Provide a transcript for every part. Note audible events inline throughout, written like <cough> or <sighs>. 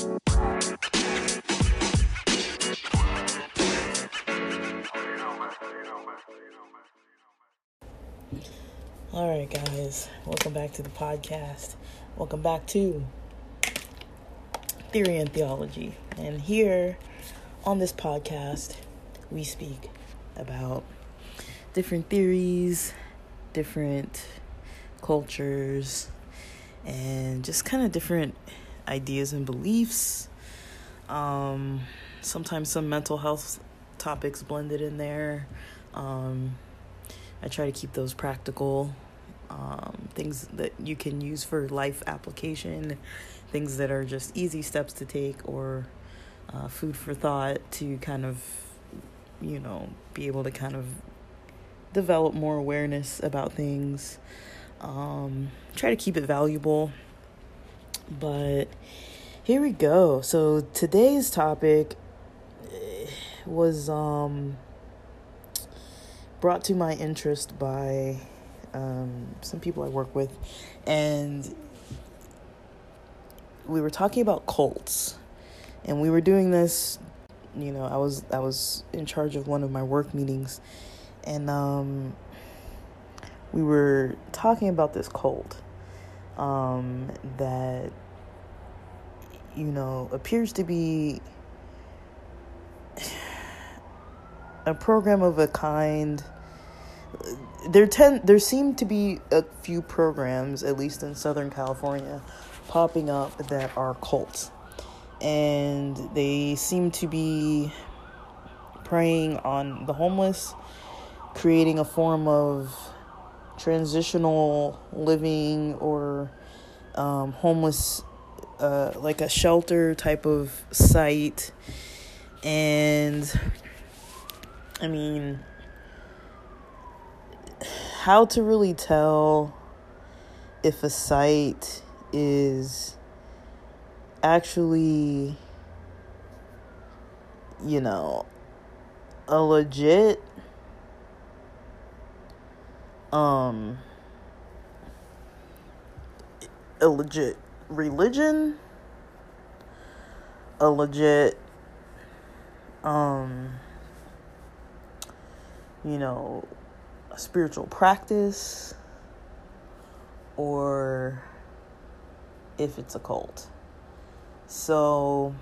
All right, guys, welcome back to the podcast. Welcome back to Theory and Theology. And here on this podcast, we speak about different theories, different cultures, and just kind of different ideas and beliefs. Um, sometimes some mental health topics blended in there. Um, I try to keep those practical um, things that you can use for life application, things that are just easy steps to take or uh, food for thought to kind of, you know, be able to kind of develop more awareness about things. Um, try to keep it valuable. But here we go. So today's topic eh, was um, brought to my interest by um, some people I work with, and we were talking about cults, and we were doing this. You know, I was I was in charge of one of my work meetings, and um, we were talking about this cult um, that you know appears to be a program of a kind. There tend there seem to be a few programs at least in southern california popping up that are cults. And they seem to be preying on the homeless creating a form of transitional living or um, homeless uh, like a shelter type of site. And i mean how to really tell if a site is actually, you know, a legit um a legit religion a legit um you know a spiritual practice or if it's a cult. So,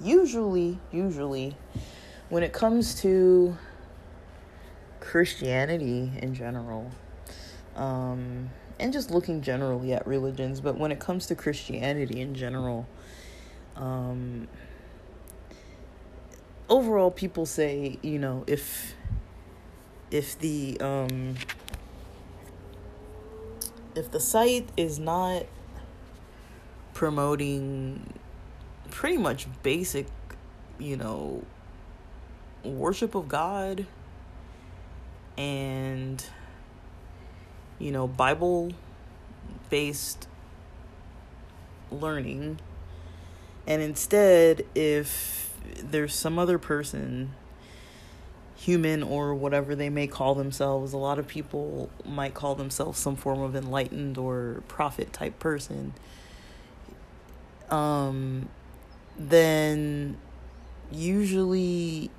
usually, usually, when it comes to Christianity in general, um, and just looking generally at religions, but when it comes to Christianity in general, um, overall, people say, you know, if if the um if the site is not promoting pretty much basic, you know, worship of God and you know, Bible based learning and instead if there's some other person human or whatever they may call themselves. A lot of people might call themselves some form of enlightened or prophet type person. Um, then usually,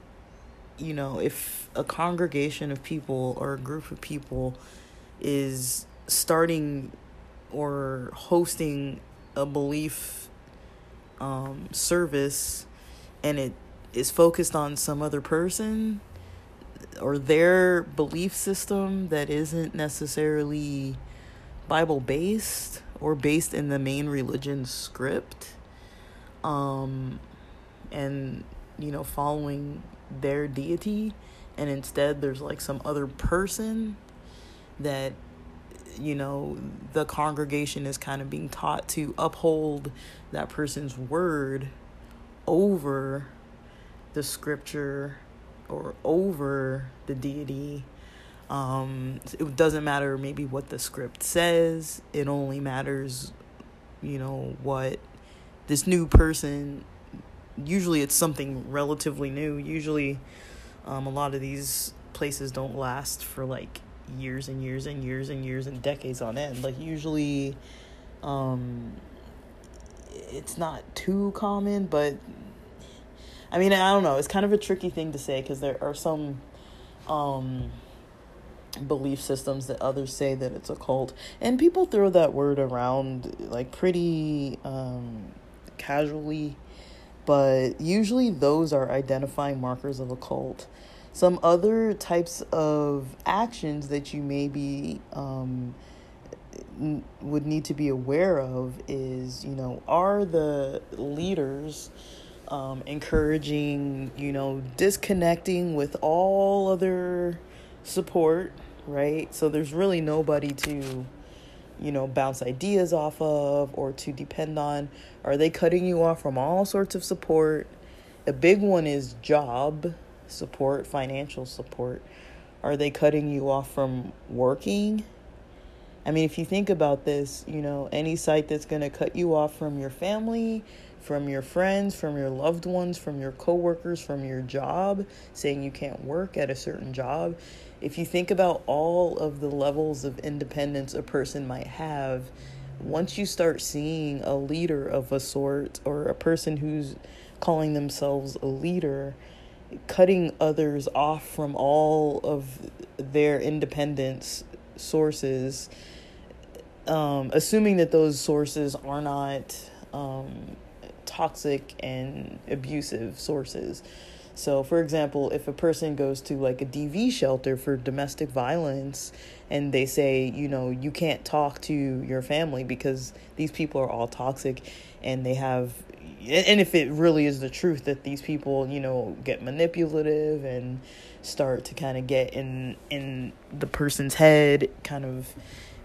you know, if a congregation of people or a group of people is starting or hosting a belief um, service and it is focused on some other person or their belief system that isn't necessarily Bible based or based in the main religion script um and you know following their deity and instead there's like some other person that you know the congregation is kind of being taught to uphold that person's word over the scripture or over the deity. Um, it doesn't matter maybe what the script says. It only matters, you know, what this new person. Usually, it's something relatively new. Usually, um, a lot of these places don't last for like years and years and years and years and decades on end. Like usually, um, it's not too common, but I mean, I don't know. It's kind of a tricky thing to say because there are some um, belief systems that others say that it's a cult, and people throw that word around like pretty um, casually. But usually, those are identifying markers of a cult. Some other types of actions that you may be um, would need to be aware of is, you know, are the leaders um, encouraging, you know, disconnecting with all other support, right? So there's really nobody to, you know, bounce ideas off of or to depend on. Are they cutting you off from all sorts of support? A big one is job support, financial support. Are they cutting you off from working? I mean, if you think about this, you know, any site that's going to cut you off from your family, from your friends, from your loved ones, from your coworkers, from your job, saying you can't work at a certain job. If you think about all of the levels of independence a person might have, once you start seeing a leader of a sort or a person who's calling themselves a leader, cutting others off from all of their independence sources um, assuming that those sources are not um, toxic and abusive sources. So, for example, if a person goes to like a DV shelter for domestic violence and they say, you know, you can't talk to your family because these people are all toxic and they have, and if it really is the truth that these people, you know, get manipulative and start to kind of get in in the person's head, kind of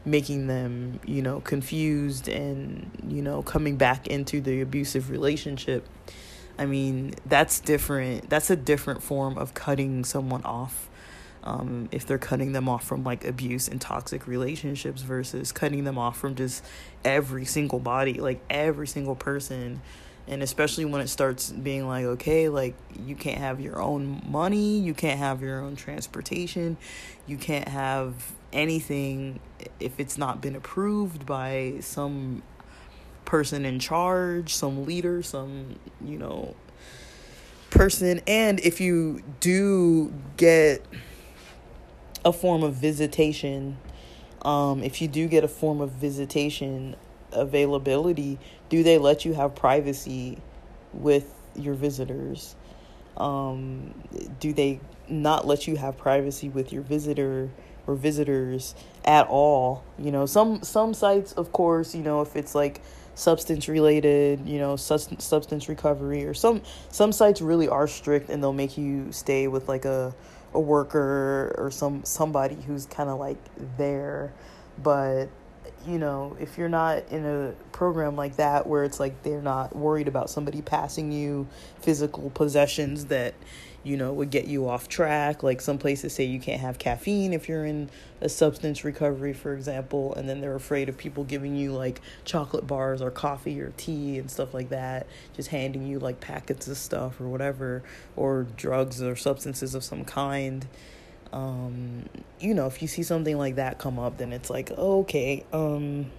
making them, you know, confused and, you know, coming back into the abusive relationship. I mean, that's different. That's a different form of cutting someone off. Um, if they're cutting them off from like abuse and toxic relationships versus cutting them off from just every single body, like every single person. And especially when it starts being like, okay, like you can't have your own money, you can't have your own transportation, you can't have anything if it's not been approved by some person in charge, some leader, some, you know, person. And if you do get a form of visitation, um, if you do get a form of visitation availability, do they let you have privacy with your visitors? Um, do they not let you have privacy with your visitor or visitors at all. You know, some some sites, of course, you know, if it's like substance related, you know, substance substance recovery, or some some sites really are strict and they'll make you stay with like a a worker or some somebody who's kind of like there, but you know, if you're not in a program like that where it's like they're not worried about somebody passing you physical possessions that you know, would get you off track. Like some places say you can't have caffeine if you're in a substance recovery, for example, and then they're afraid of people giving you like chocolate bars or coffee or tea and stuff like that, just handing you like packets of stuff or whatever, or drugs or substances of some kind. Um, you know, if you see something like that come up, then it's like, okay, um,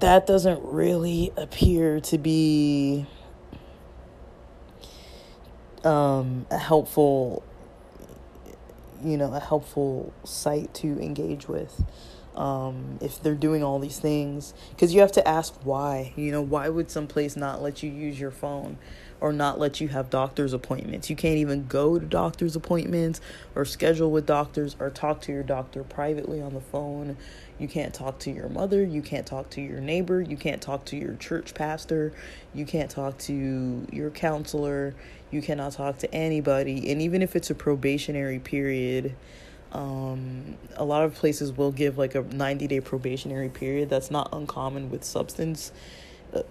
that doesn't really appear to be um, a helpful, you know, a helpful site to engage with. Um, if they're doing all these things, because you have to ask why. You know, why would some place not let you use your phone? Or not let you have doctor's appointments. You can't even go to doctor's appointments or schedule with doctors or talk to your doctor privately on the phone. You can't talk to your mother. You can't talk to your neighbor. You can't talk to your church pastor. You can't talk to your counselor. You cannot talk to anybody. And even if it's a probationary period, um, a lot of places will give like a 90 day probationary period. That's not uncommon with substance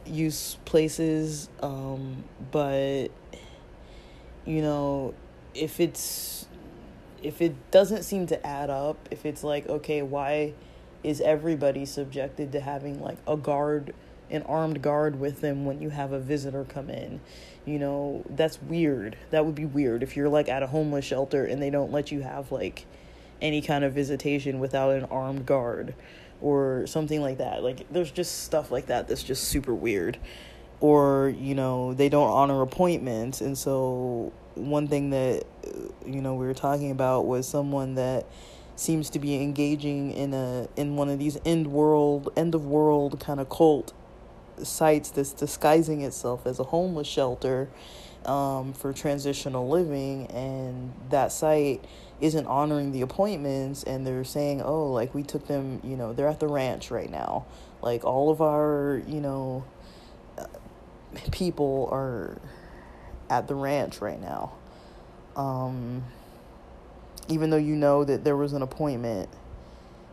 use places. Um, but, you know, if it's if it doesn't seem to add up, if it's like, okay, why is everybody subjected to having like a guard, an armed guard with them when you have a visitor come in? You know, that's weird. That would be weird if you're like at a homeless shelter and they don't let you have like any kind of visitation without an armed guard. Or something like that. Like there's just stuff like that that's just super weird. Or, you know, they don't honor appointments. And so one thing that uh, you know we were talking about was someone that seems to be engaging in a in one of these end world end of world kind of cult sites that's disguising itself as a homeless shelter um, for transitional living and that site isn't honoring the appointments and they're saying oh like we took them you know they're at the ranch right now. Like all of our you know people are at the ranch right now. Um, even though you know that there was an appointment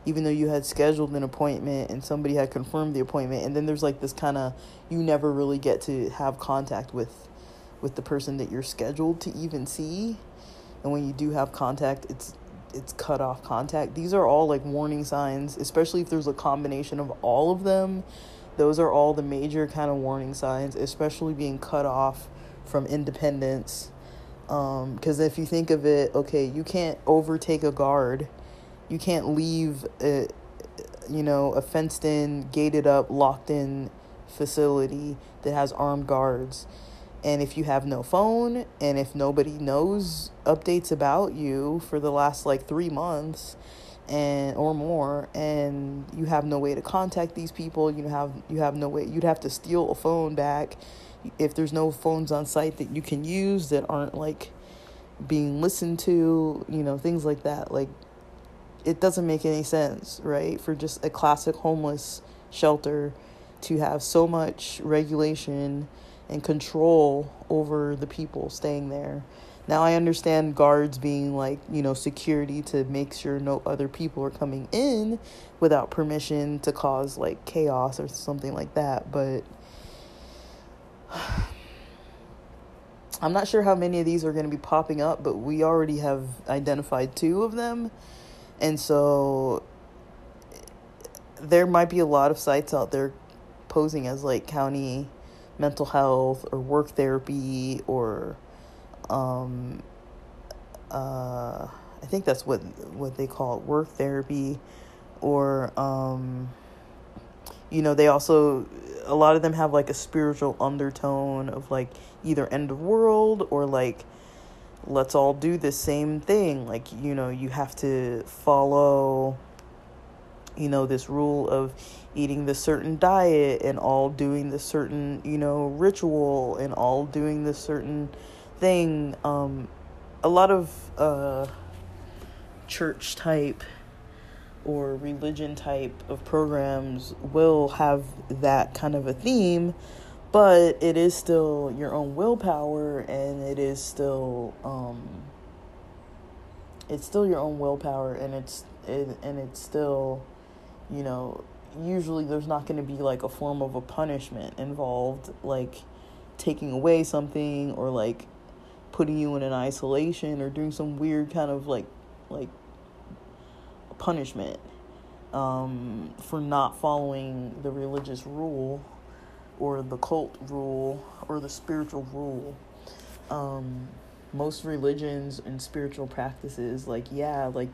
even though you had scheduled an appointment and somebody had confirmed the appointment and then there's like this kind of you never really get to have contact with with the person that you're scheduled to even see. And when you do have contact it's it's cut off contact. These are all like warning signs especially if there's a combination of all of them. Those are all the major kind of warning signs especially being cut off from independence. Because um, if you think of it okay you can't overtake a guard. You can't leave a, you know a fenced in gated up locked in facility that has armed guards and if you have no phone and if nobody knows updates about you for the last like 3 months and or more and you have no way to contact these people you have you have no way you'd have to steal a phone back if there's no phones on site that you can use that aren't like being listened to you know things like that like it doesn't make any sense, right? For just a classic homeless shelter to have so much regulation and control over the people staying there. Now I understand guards being like, you know, security to make sure no other people are coming in without permission to cause like chaos or something like that, but <sighs> I'm not sure how many of these are going to be popping up, but we already have identified two of them and so there might be a lot of sites out there posing as like county mental health or work therapy or um uh I think that's what what they call it, work therapy or um you know they also a lot of them have like a spiritual undertone of like either end of world or like let's all do the same thing. Like, you know, you have to follow, you know, this rule of eating this certain diet and all doing this certain, you know, ritual and all doing this certain thing. Um, a lot of uh, church type or religion type of programs will have that kind of a theme but it is still your own willpower and it is still um it's still your own willpower and it's it, and it's still you know usually there's not going to be like a form of a punishment involved like taking away something or like putting you in an isolation or doing some weird kind of like like punishment um, for not following the religious rule or the cult rule or the spiritual rule. Um, most religions and spiritual practices, like, yeah, like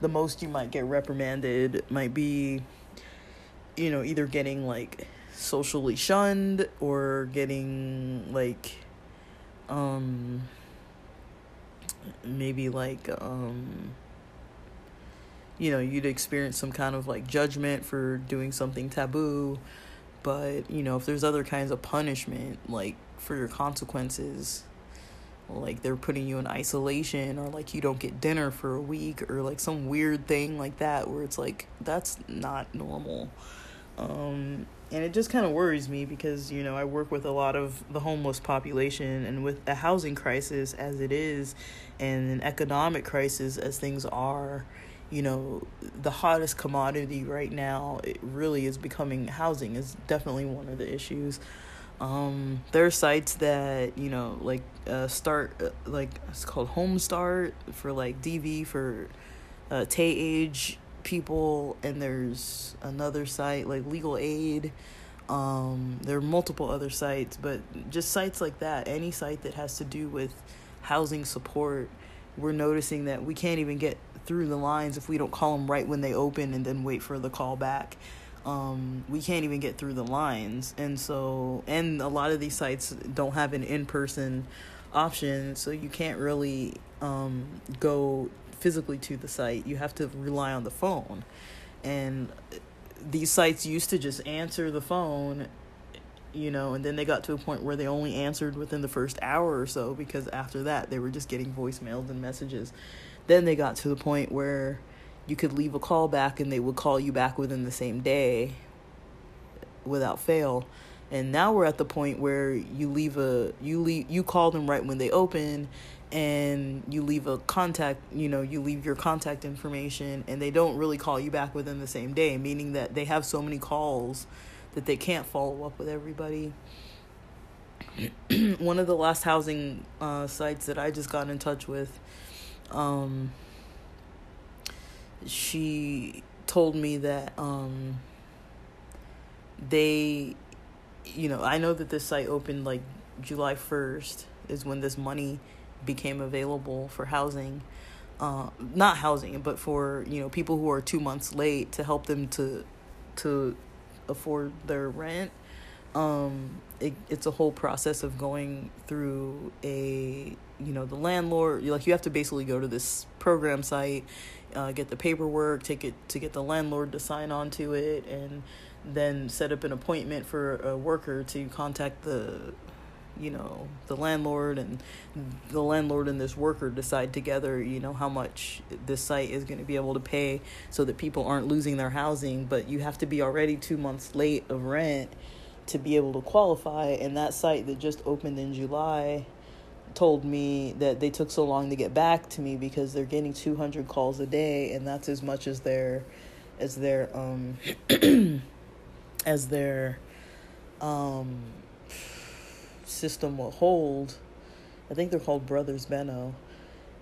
the most you might get reprimanded might be, you know, either getting like socially shunned or getting like, um, maybe like, um, you know, you'd experience some kind of like judgment for doing something taboo but, you know, if there's other kinds of punishment, like for your consequences, like they're putting you in isolation or like you don't get dinner for a week or like some weird thing like that where it's like that's not normal. Um, and it just kind of worries me because you know I work with a lot of the homeless population and with a housing crisis as it is and an economic crisis as things are you know the hottest commodity right now it really is becoming housing is definitely one of the issues. Um, there are sites that you know like uh, start uh, like it's called home start for like dv for uh, tay age people and there's another site like legal aid um, there are multiple other sites but just sites like that any site that has to do with housing support we're noticing that we can't even get through the lines if we don't call them right when they open and then wait for the call back. Um, we can't even get through the lines, and so and a lot of these sites don't have an in person option, so you can't really um, go physically to the site. You have to rely on the phone, and these sites used to just answer the phone you know, and then they got to a point where they only answered within the first hour or so because after that they were just getting voicemails and messages. Then they got to the point where you could leave a call back and they would call you back within the same day without fail. And now we're at the point where you leave a you leave you call them right when they open and you leave a contact, you know, you leave your contact information and they don't really call you back within the same day, meaning that they have so many calls that they can't follow up with everybody. <clears throat> One of the last housing uh, sites that I just got in touch with, um, she told me that um, they, you know, I know that this site opened like July 1st is when this money became available for housing. Uh, not housing, but for you know people who are two months late to help them to to afford their rent. Um, it, it's a whole process of going through a you know the landlord like you have to basically go to this program site uh, get the paperwork take it to get the landlord to sign on to it and then set up an appointment for a worker to contact the you know the landlord and the landlord and this worker decide together you know how much this site is going to be able to pay so that people aren't losing their housing. But you have to be already 2 months late of rent to be able to qualify. And that site that just opened in July told me that they took so long to get back to me because they're getting 200 calls a day and that's as much as their as their um <clears throat> as their um system will hold. I think they're called Brothers Benno,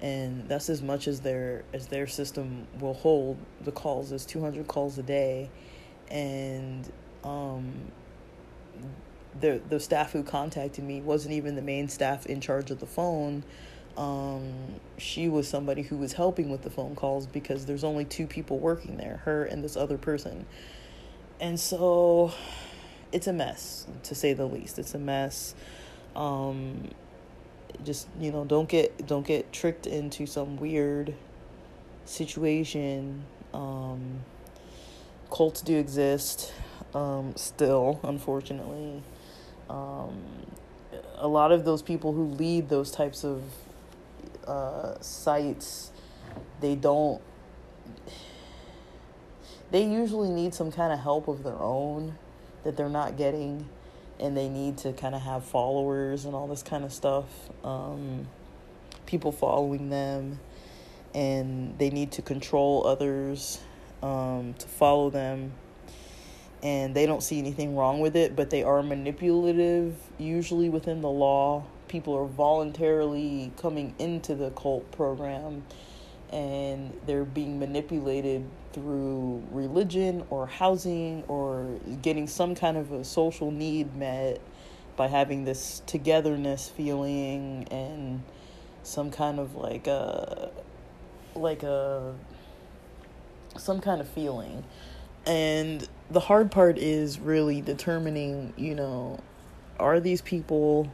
and that's as much as their as their system will hold. The calls is two hundred calls a day, and um, the the staff who contacted me wasn't even the main staff in charge of the phone. Um, she was somebody who was helping with the phone calls because there's only two people working there, her and this other person. And so it's a mess, to say the least. It's a mess. Um, just you know, don't get don't get tricked into some weird situation. Um, cults do exist um, still, unfortunately. Um, a lot of those people who lead those types of uh, sites, they don't. They usually need some kind of help of their own that they're not getting and they need to kind of have followers and all this kind of stuff um, people following them and they need to control others um, to follow them and they don't see anything wrong with it but they are manipulative usually within the law. People are voluntarily coming into the cult program and they're being manipulated through religion or housing or getting some kind of a social need met by having this togetherness feeling and some kind of like a like a some kind of feeling. And the hard part is really determining you know are these people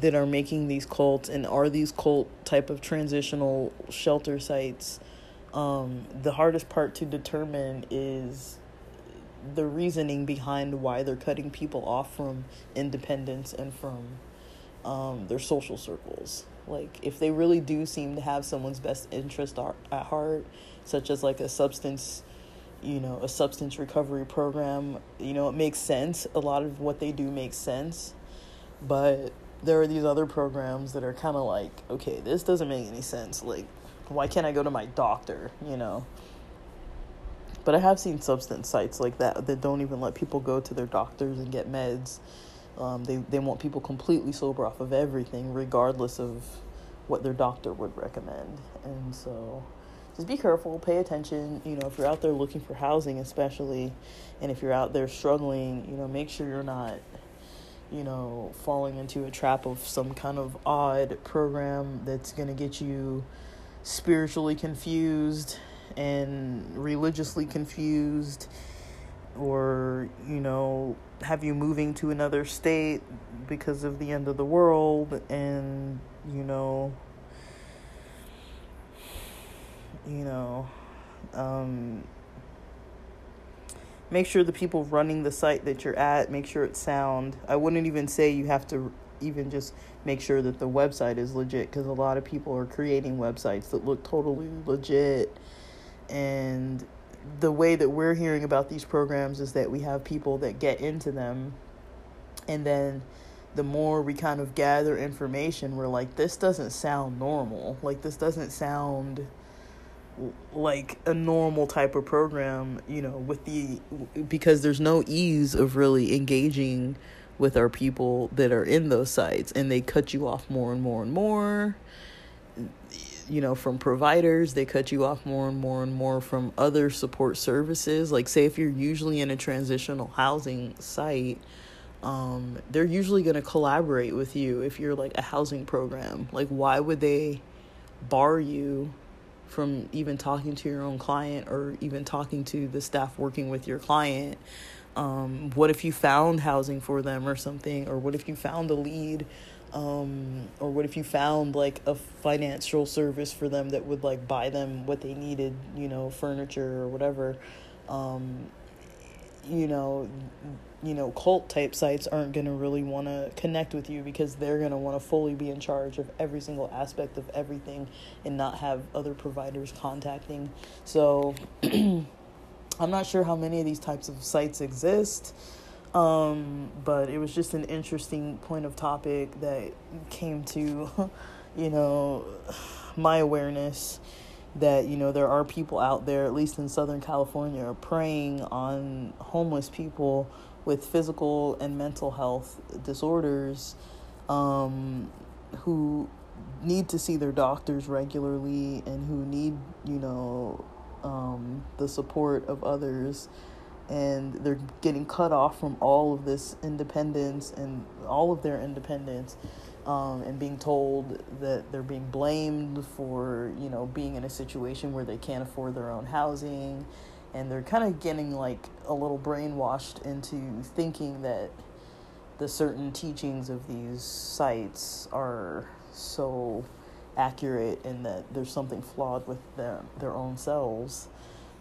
that are making these cults and are these cult type of transitional shelter sites um, the hardest part to determine is the reasoning behind why they're cutting people off from independence and from um, their social circles. Like if they really do seem to have someone's best interest at heart such as like a substance you know a substance recovery program you know it makes sense. A lot of what they do makes sense. But there are these other programs that are kind of like, okay, this doesn't make any sense. Like, why can't I go to my doctor, you know? But I have seen substance sites like that that don't even let people go to their doctors and get meds. Um, they, they want people completely sober off of everything, regardless of what their doctor would recommend. And so just be careful, pay attention. You know, if you're out there looking for housing, especially, and if you're out there struggling, you know, make sure you're not you know, falling into a trap of some kind of odd program that's going to get you spiritually confused and religiously confused or you know have you moving to another state because of the end of the world and you know you know um, make sure the people running the site that you're at make sure it's sound. I wouldn't even say you have to even just make sure that the website is legit because a lot of people are creating websites that look totally legit. And the way that we're hearing about these programs is that we have people that get into them and then the more we kind of gather information we're like this doesn't sound normal. Like this doesn't sound like a normal type of program you know with the because there's no ease of really engaging with our people that are in those sites and they cut you off more and more and more you know from providers. They cut you off more and more and more from other support services. Like say if you're usually in a transitional housing site um, they're usually going to collaborate with you if you're like a housing program. Like why would they bar you from even talking to your own client or even talking to the staff working with your client um, what if you found housing for them or something? Or what if you found a lead? Um, or what if you found like a financial service for them that would like buy them what they needed, you know, furniture or whatever? Um, you know, you know, cult type sites aren't going to really want to connect with you because they're going to want to fully be in charge of every single aspect of everything and not have other providers contacting. So, <clears throat> I'm not sure how many of these types of sites exist, um, but it was just an interesting point of topic that came to, <laughs> you know, my awareness that you know there are people out there, at least in Southern California, preying on homeless people with physical and mental health disorders, um, who need to see their doctors regularly and who need you know um, the support of others and they're getting cut off from all of this independence and all of their independence um, and being told that they're being blamed for you know being in a situation where they can't afford their own housing and they're kind of getting like a little brainwashed into thinking that the certain teachings of these sites are so accurate and that there's something flawed with their their own selves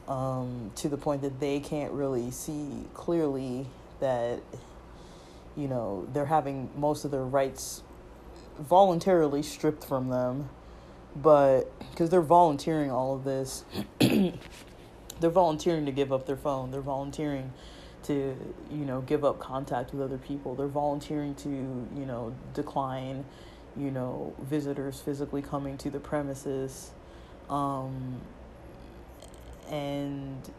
um, to the point that they can't really see clearly that you know they're having most of their rights voluntarily stripped from them. But because they're volunteering all of this <clears throat> they're volunteering to give up their phone. They're volunteering to you know give up contact with other people. They're volunteering to you know decline you know, visitors physically coming to the premises. Um, and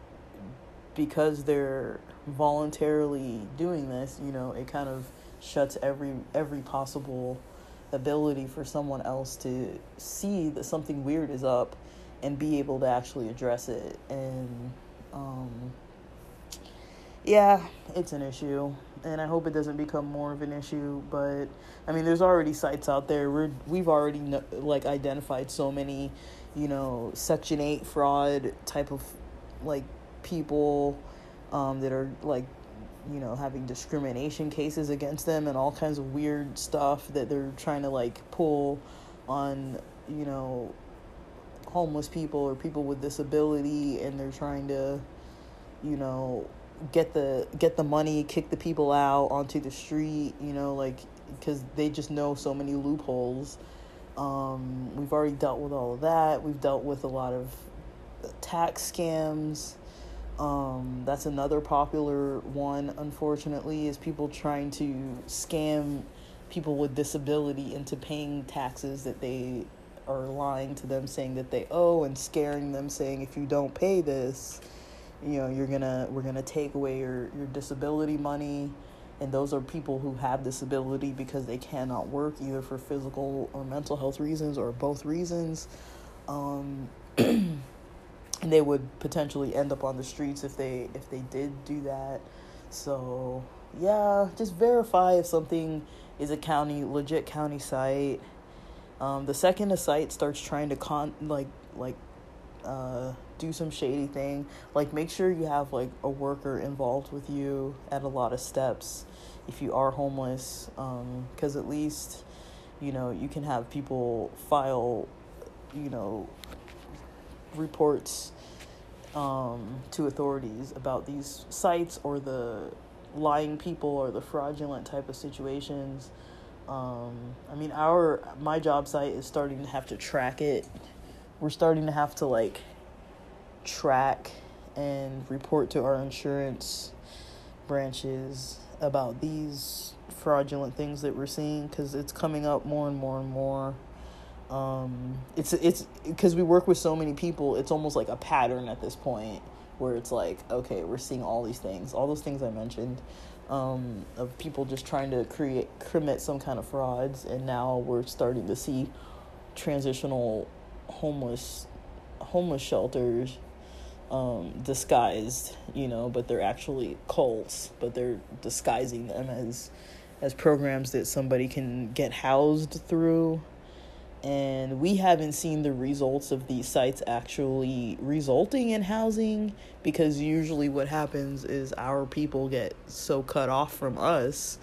because they're voluntarily doing this, you know, it kind of shuts every every possible ability for someone else to see that something weird is up and be able to actually address it and um, yeah, it's an issue, and I hope it doesn't become more of an issue. But I mean, there's already sites out there. We're we've already like identified so many, you know, Section Eight fraud type of like people um, that are like you know having discrimination cases against them and all kinds of weird stuff that they're trying to like pull on you know homeless people or people with disability and they're trying to you know get the get the money, kick the people out onto the street, you know, like because they just know so many loopholes. Um, we've already dealt with all of that. We've dealt with a lot of tax scams. Um, that's another popular one, unfortunately, is people trying to scam people with disability into paying taxes that they are lying to them saying that they owe and scaring them saying if you don't pay this you know you're gonna we're gonna take away your your disability money. And those are people who have disability because they cannot work either for physical or mental health reasons or both reasons. Um, <clears throat> and they would potentially end up on the streets if they if they did do that. So yeah just verify if something is a county legit county site. Um, the second a site starts trying to con like like uh, do some shady thing, like make sure you have like a worker involved with you at a lot of steps if you are homeless, because um, at least you know you can have people file you know reports um, to authorities about these sites or the lying people or the fraudulent type of situations. Um, I mean, our my job site is starting to have to track it. We're starting to have to like track and report to our insurance branches about these fraudulent things that we're seeing because it's coming up more and more and more. Um, it's it's because we work with so many people it's almost like a pattern at this point where it's like okay we're seeing all these things all those things i mentioned um, of people just trying to create commit some kind of frauds and now we're starting to see transitional homeless homeless shelters um, disguised you know but they're actually cults but they're disguising them as as programs that somebody can get housed through. And we haven't seen the results of these sites actually resulting in housing because usually what happens is our people get so cut off from us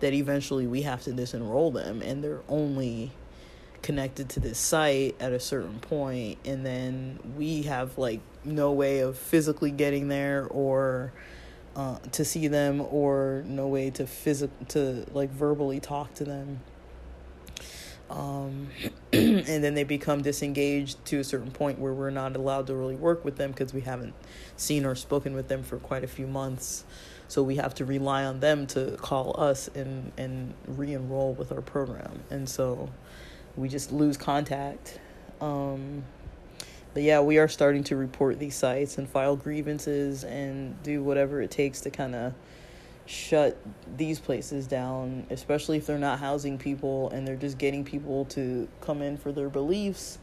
that eventually we have to disenroll them and they're only connected to this site at a certain point and then we have like no way of physically getting there or uh, to see them or no way to physic to like verbally talk to them um, <clears throat> and then they become disengaged to a certain point where we're not allowed to really work with them because we haven't seen or spoken with them for quite a few months. So we have to rely on them to call us and and re-enroll with our program, and so we just lose contact. Um, but yeah, we are starting to report these sites and file grievances and do whatever it takes to kind of shut these places down, especially if they're not housing people and they're just getting people to come in for their beliefs.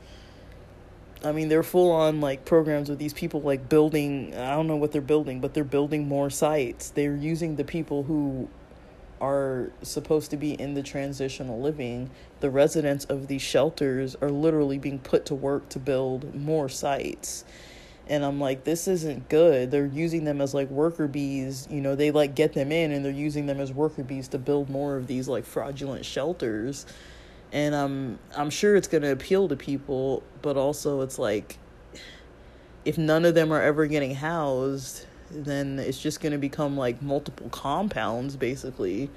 I mean, they're full on like programs with these people like building, I don't know what they're building, but they're building more sites. They're using the people who are supposed to be in the transitional living. The residents of these shelters are literally being put to work to build more sites and I'm like, this isn't good. They're using them as like worker bees. You know, they like get them in and they're using them as worker bees to build more of these like fraudulent shelters. And I'm I'm sure it's gonna appeal to people, but also it's like if none of them are ever getting housed, then it's just gonna become like multiple compounds basically.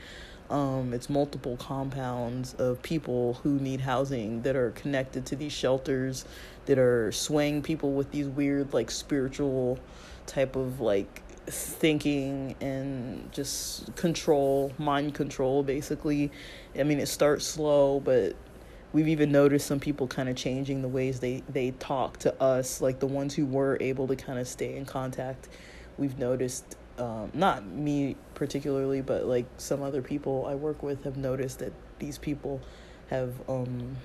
Um, it's multiple compounds of people who need housing that are connected to these shelters that are swaying people with these weird like spiritual type of like thinking and just control mind control basically i mean it starts slow but we've even noticed some people kind of changing the ways they they talk to us like the ones who were able to kind of stay in contact we've noticed um, not me particularly but like some other people i work with have noticed that these people have um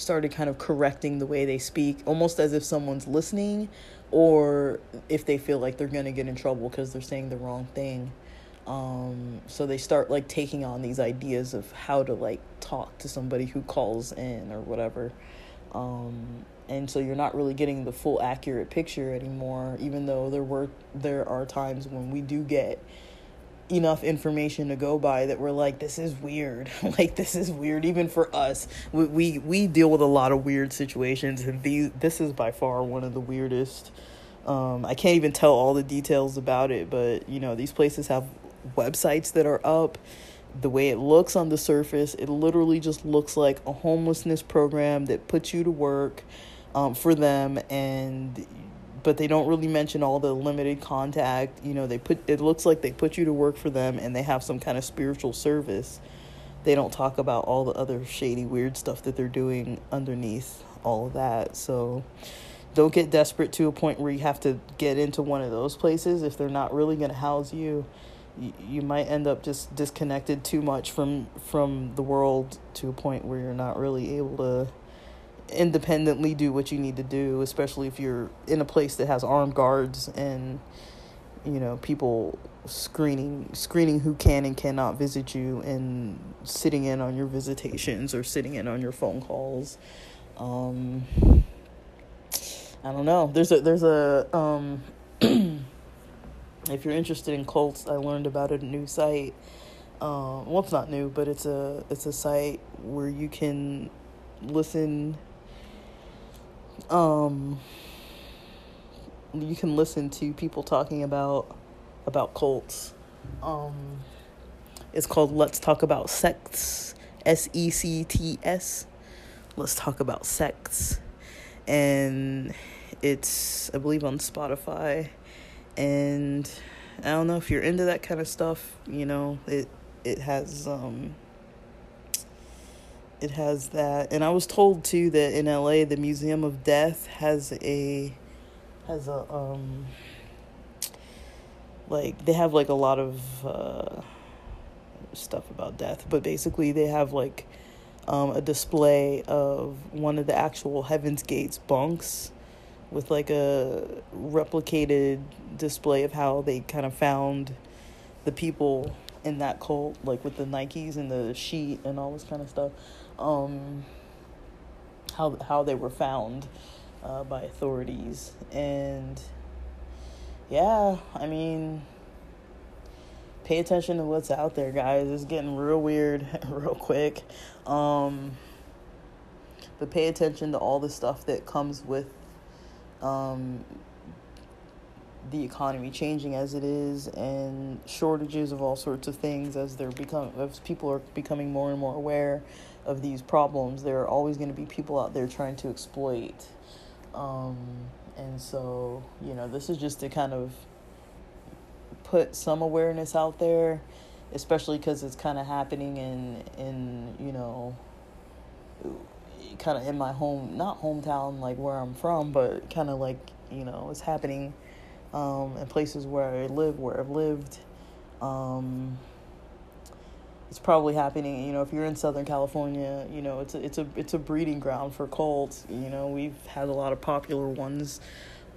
started kind of correcting the way they speak, almost as if someone's listening, or if they feel like they're gonna get in trouble because they're saying the wrong thing. Um, so they start like taking on these ideas of how to like talk to somebody who calls in or whatever. Um, and so you're not really getting the full accurate picture anymore, even though there were there are times when we do get enough information to go by that we're like this is weird. <laughs> Like this is weird even for us. We, we we deal with a lot of weird situations and these this is by far one of the weirdest. Um i can't even tell all the details about it but you know these places have websites that are up the way it looks on the surface it literally just looks like a homelessness program that puts you to work um, for them and but they don't really mention all the limited contact. You know, they put it looks like they put you to work for them and they have some kind of spiritual service. They don't talk about all the other shady weird stuff that they're doing underneath all of that. So don't get desperate to a point where you have to get into one of those places if they're not really going to house you. You, might end up just disconnected too much from from the world to a point where you're not really able to independently do what you need to do, especially if you're in a place that has armed guards and you know people screening screening who can and cannot visit you and sitting in on your visitations or sitting in on your phone calls. Um, I don't know. There's a there's a um, <clears throat> if you're interested in cults, I learned about a new site. Um, well, it's not new, but it's a it's a site where you can listen. Um, you can listen to people talking about about cults. Um, it's called Let's Talk About Sects. S E C T S. Let's talk about sects and it's I believe on Spotify and I don't know if you're into that kind of stuff, you know, it it has um it has that. And I was told too that in LA the Museum of Death has a has a um like they have like a lot of uh stuff about death, but basically they have like um, a display of one of the actual Heaven's Gates bunks with like a replicated display of how they kind of found the people in that cult, like with the Nikes and the sheet and all this kind of stuff. Um, how how they were found uh, by authorities, and yeah, I mean, pay attention to what's out there, guys. It's getting real weird <laughs> real quick. Um, but pay attention to all the stuff that comes with um, the economy changing as it is and shortages of all sorts of things as they're become as people are becoming more and more aware of these problems there are always going to be people out there trying to exploit. Um, and so you know this is just to kind of put some awareness out there, especially because it's kind of happening in in you know kind of in my home not hometown like where I'm from, but kind of like you know it's happening um, in places where I live, where I've lived. Um, it's probably happening. You know, if you're in Southern California, you know it's a, it's a it's a breeding ground for cults. You know, we've had a lot of popular ones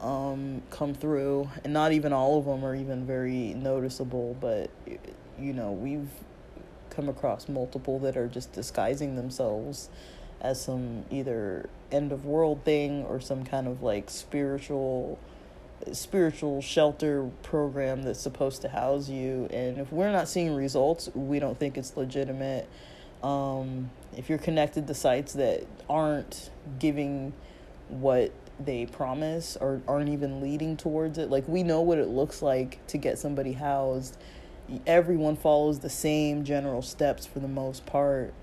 um, come through, and not even all of them are even very noticeable, but you know, we've come across multiple that are just disguising themselves as some either end of world thing or some kind of like spiritual spiritual shelter program that's supposed to house you and if we're not seeing results we don't think it's legitimate um, if you're connected to sites that aren't giving what they promise or aren't even leading towards it. Like we know what it looks like to get somebody housed. Everyone follows the same general steps for the most part.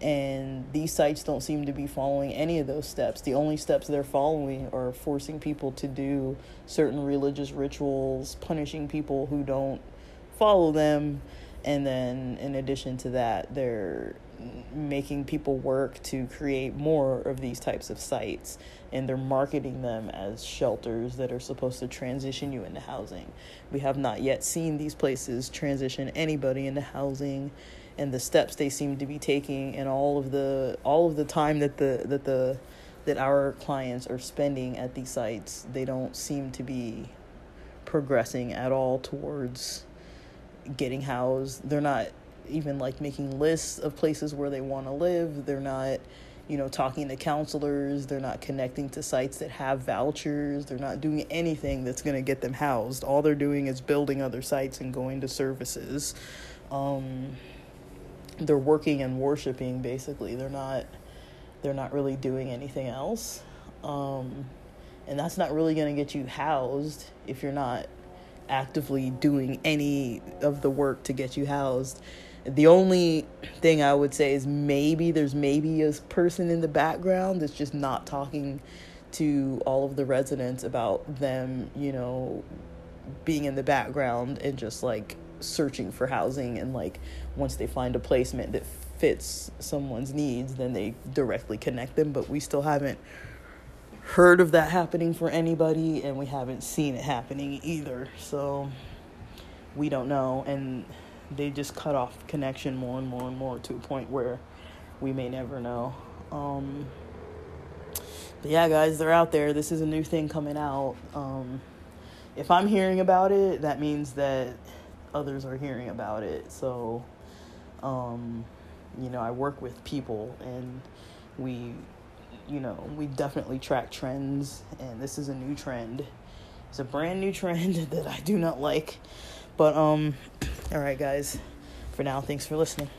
And these sites don't seem to be following any of those steps. The only steps they're following are forcing people to do certain religious rituals, punishing people who don't follow them. And then, in addition to that, they're making people work to create more of these types of sites and they're marketing them as shelters that are supposed to transition you into housing. We have not yet seen these places transition anybody into housing and the steps they seem to be taking and all of the all of the time that the that the that our clients are spending at these sites, they don't seem to be progressing at all towards getting housed. They're not even like making lists of places where they want to live. They're not, you know, talking to counselors. They're not connecting to sites that have vouchers. They're not doing anything that's going to get them housed. All they're doing is building other sites and going to services. Um, they're working and worshiping basically. They're not they're not really doing anything else. Um, and that's not really going to get you housed if you're not actively doing any of the work to get you housed the only thing I would say is maybe there's maybe a person in the background that's just not talking to all of the residents about them, you know, being in the background and just like searching for housing and like once they find a placement that fits someone's needs, then they directly connect them, but we still haven't heard of that happening for anybody and we haven't seen it happening either. So we don't know and they just cut off connection more and more and more to a point where we may never know. Um, but yeah, guys, they're out there. This is a new thing coming out. Um, if I'm hearing about it, that means that others are hearing about it. So, um, you know, I work with people and we, you know, we definitely track trends, and this is a new trend. It's a brand new trend <laughs> that I do not like. But, um, all right, guys, for now, thanks for listening.